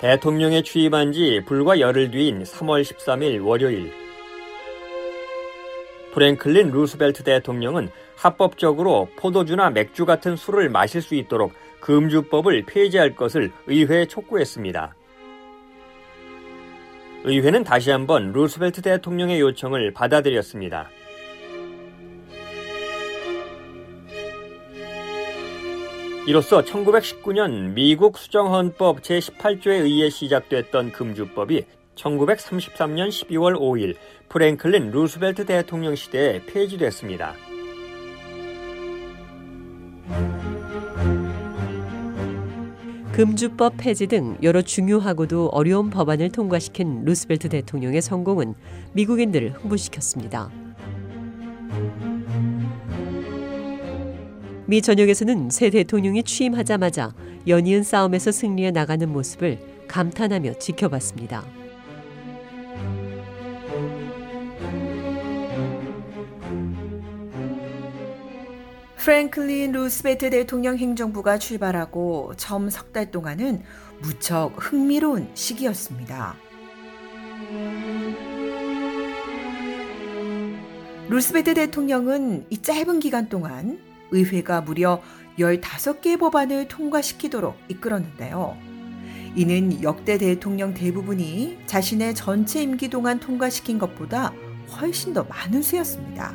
대통령에 취임한 지 불과 열흘 뒤인 3월 13일 월요일 프랭클린 루스벨트 대통령은 합법적으로 포도주나 맥주 같은 술을 마실 수 있도록 금주법을 폐지할 것을 의회에 촉구했습니다. 의회는 다시 한번 루스벨트 대통령의 요청을 받아들였습니다. 이로써 1919년 미국 수정헌법 제18조에 의해 시작됐던 금주법이 1933년 12월 5일 프랭클린 루스벨트 대통령 시대에 폐지됐습니다. 금주법 폐지 등 여러 중요하고도 어려운 법안을 통과시킨 루스벨트 대통령의 성공은 미국인들을 흥분시켰습니다. 미 전역에서는 새 대통령이 취임하자마자 연이은 싸움에서 승리해 나가는 모습을 감탄하며 지켜봤습니다. 프랭클린 루스베트 대통령 행정부가 출발하고 처음 석 달 동안은 무척 흥미로운 시기였습니다. 루스베트 대통령은 이 짧은 기간 동안 의회가 무려 15개의 법안을 통과시키도록 이끌었는데요. 이는 역대 대통령 대부분이 자신의 전체 임기 동안 통과시킨 것보다 훨씬 더 많은 수였습니다.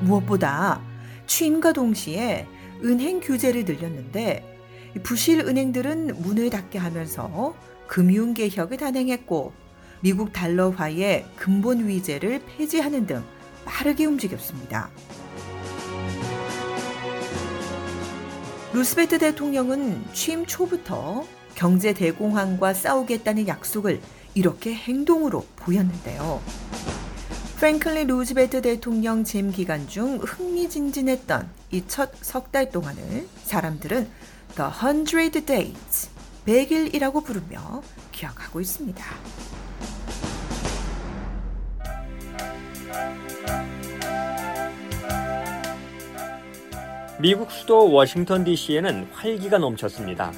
무엇보다 취임과 동시에 은행 규제를 늘렸는데 부실 은행들은 문을 닫게 하면서 금융 개혁을 단행했고 미국 달러화의 근본 위제를 폐지하는 등 빠르게 움직였습니다. 루스베트 대통령은 취임 초부터 경제 대공황과 싸우겠다는 약속을 이렇게 행동으로 보였는데요. 프랭클린 루즈베트 대통령 재임 기간 중 흥미진진했던 이 첫 석 달 동안을 사람들은 The Hundred Days, 100일이라고 부르며 기억하고 있습니다. 미국 수도 워싱턴 DC에는 활기가 넘쳤습니다.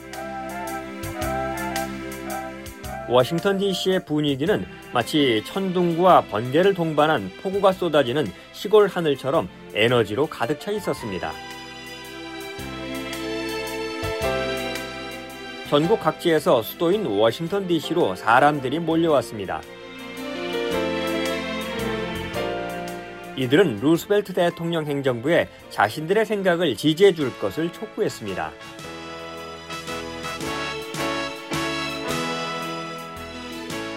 워싱턴 DC의 분위기는 마치 천둥과 번개를 동반한 폭우가 쏟아지는 시골 하늘처럼 에너지로 가득 차 있었습니다. 전국 각지에서 수도인 워싱턴 DC로 사람들이 몰려왔습니다. 이들은 루스벨트 대통령 행정부에 자신들의 생각을 지지해 줄 것을 촉구했습니다.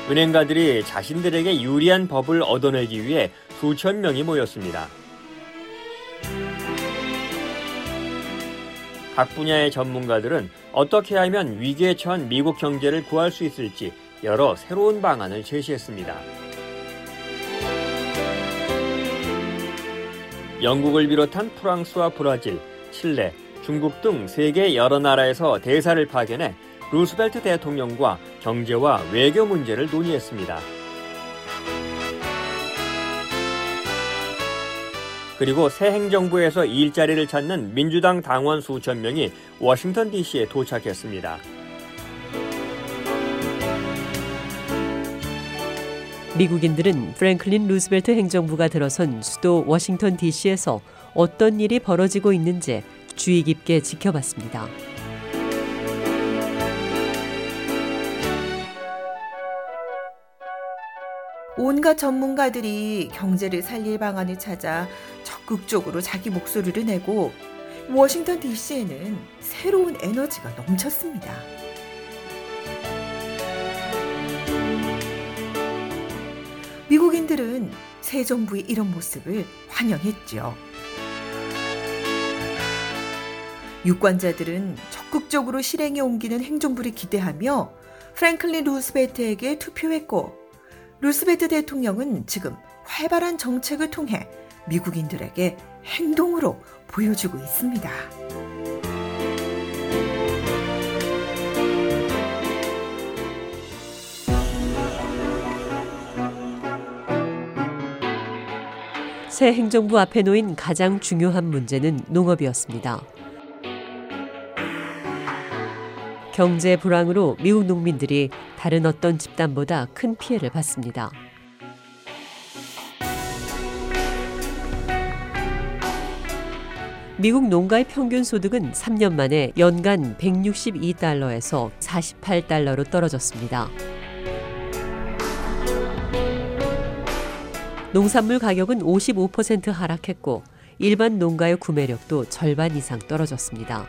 은행가들이 자신들에게 유리한 법을 얻어내기 위해 수천 명이 모였습니다. 각 분야의 전문가들은 어떻게 하면 위기에 처한 미국 경제를 구할 수 있을지 여러 새로운 방안을 제시했습니다. 영국을 비롯한 프랑스와 브라질, 칠레, 중국 등 세계 여러 나라에서 대사를 파견해 루스벨트 대통령과 경제와 외교 문제를 논의했습니다. 그리고 새 행정부에서 일자리를 찾는 민주당 당원 수천 명이 워싱턴 DC에 도착했습니다. 미국인들은 프랭클린 루스벨트 행정부가 들어선 수도 워싱턴 DC에서 어떤 일이 벌어지고 있는지 주의 깊게 지켜봤습니다. 온갖 전문가들이 경제를 살릴 방안을 찾아 적극적으로 자기 목소리를 내고 워싱턴 DC에는 새로운 에너지가 넘쳤습니다. 미국인들은 새 정부의 이런 모습을 환영했죠. 유권자들은 적극적으로 실행에 옮기는 행정부를 기대하며 프랭클린 루스베트에게 투표했고 루스베트 대통령은 지금 활발한 정책을 통해 미국인들에게 행동으로 보여주고 있습니다. 새 행정부 앞에 놓인 가장 중요한 문제는 농업이었습니다. 경제 불황으로 미국 농민들이 다른 어떤 집단보다 큰 피해를 받습니다. 미국 농가의 평균 소득은 3년 만에 연간 162달러에서 48달러로 떨어졌습니다. 농산물 가격은 55% 하락했고 일반 농가의 구매력도 절반 이상 떨어졌습니다.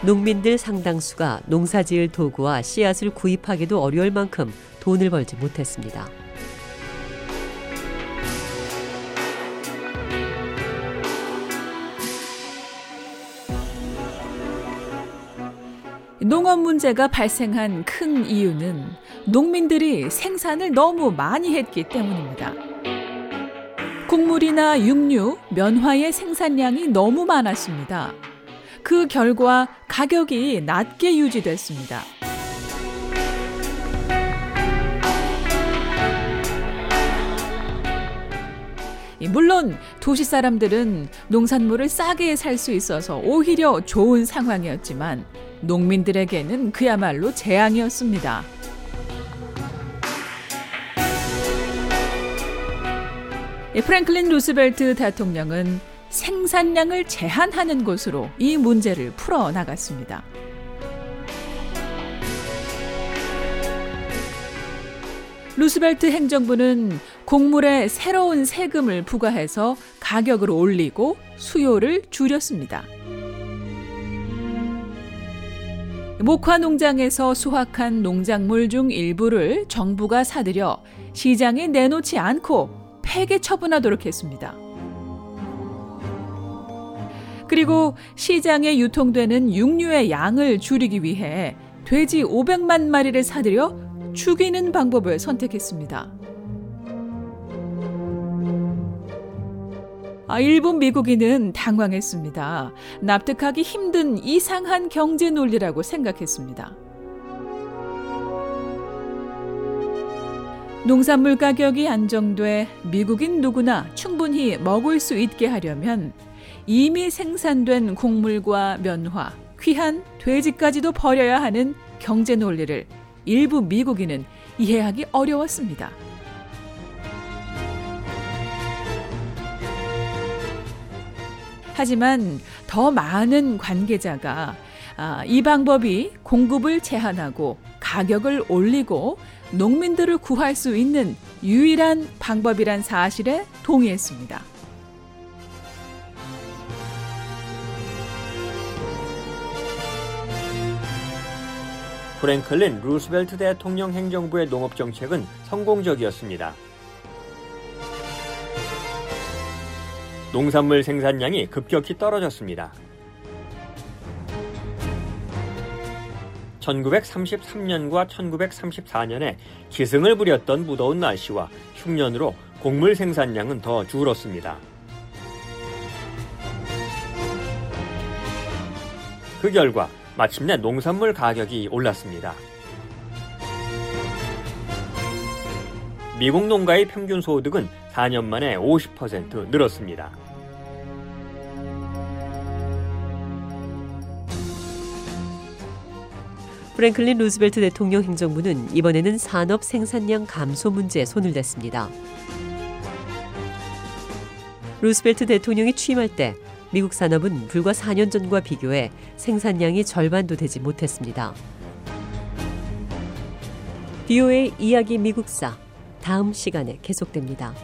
농민들 상당수가 농사지을 도구와 씨앗을 구입하기도 어려울 만큼 돈을 벌지 못했습니다. 농업 문제가 발생한 큰 이유는 농민들이 생산을 너무 많이 했기 때문입니다. 곡물이나 육류, 면화의 생산량이 너무 많았습니다. 그 결과 가격이 낮게 유지됐습니다. 물론 도시 사람들은 농산물을 싸게 살 수 있어서 오히려 좋은 상황이었지만 농민들에게는 그야말로 재앙이었습니다. 프랭클린 루스벨트 대통령은 생산량을 제한하는 것으로 이 문제를 풀어 나갔습니다. 루스벨트 행정부는 곡물에 새로운 세금을 부과해서 가격을 올리고 수요를 줄였습니다. 목화 농장에서 수확한 농작물 중 일부를 정부가 사들여 시장에 내놓지 않고 폐기 처분하도록 했습니다. 그리고 시장에 유통되는 육류의 양을 줄이기 위해 돼지 500만 마리를 사들여 죽이는 방법을 선택했습니다. 아, 일본 미국인은 당황했습니다. 납득하기 힘든 이상한 경제 논리라고 생각했습니다. 농산물 가격이 안정돼 미국인 누구나 충분히 먹을 수 있게 하려면 이미 생산된 곡물과 면화, 귀한 돼지까지도 버려야 하는 경제 논리를 일부 미국인은 이해하기 어려웠습니다. 하지만 더 많은 관계자가 아, 이 방법이 공급을 제한하고 가격을 올리고 농민들을 구할 수 있는 유일한 방법이란 사실에 동의했습니다. 프랭클린 루스벨트 대통령 행정부의 농업 정책은 성공적이었습니다. 농산물 생산량이 급격히 떨어졌습니다. 1933년과 1934년에 기승을 부렸던 무더운 날씨와 흉년으로 곡물 생산량은 더 줄었습니다. 그 결과 마침내 농산물 가격이 올랐습니다. 미국 농가의 평균 소득은 4년 만에 50% 늘었습니다. 프랭클린 루스벨트 대통령 행정부는 이번에는 산업 생산량 감소 문제에 손을 댔습니다. 루스벨트 대통령이 취임할 때 미국 산업은 불과 4년 전과 비교해 생산량이 절반도 되지 못했습니다. VOA 이야기 미국사 다음 시간에 계속됩니다.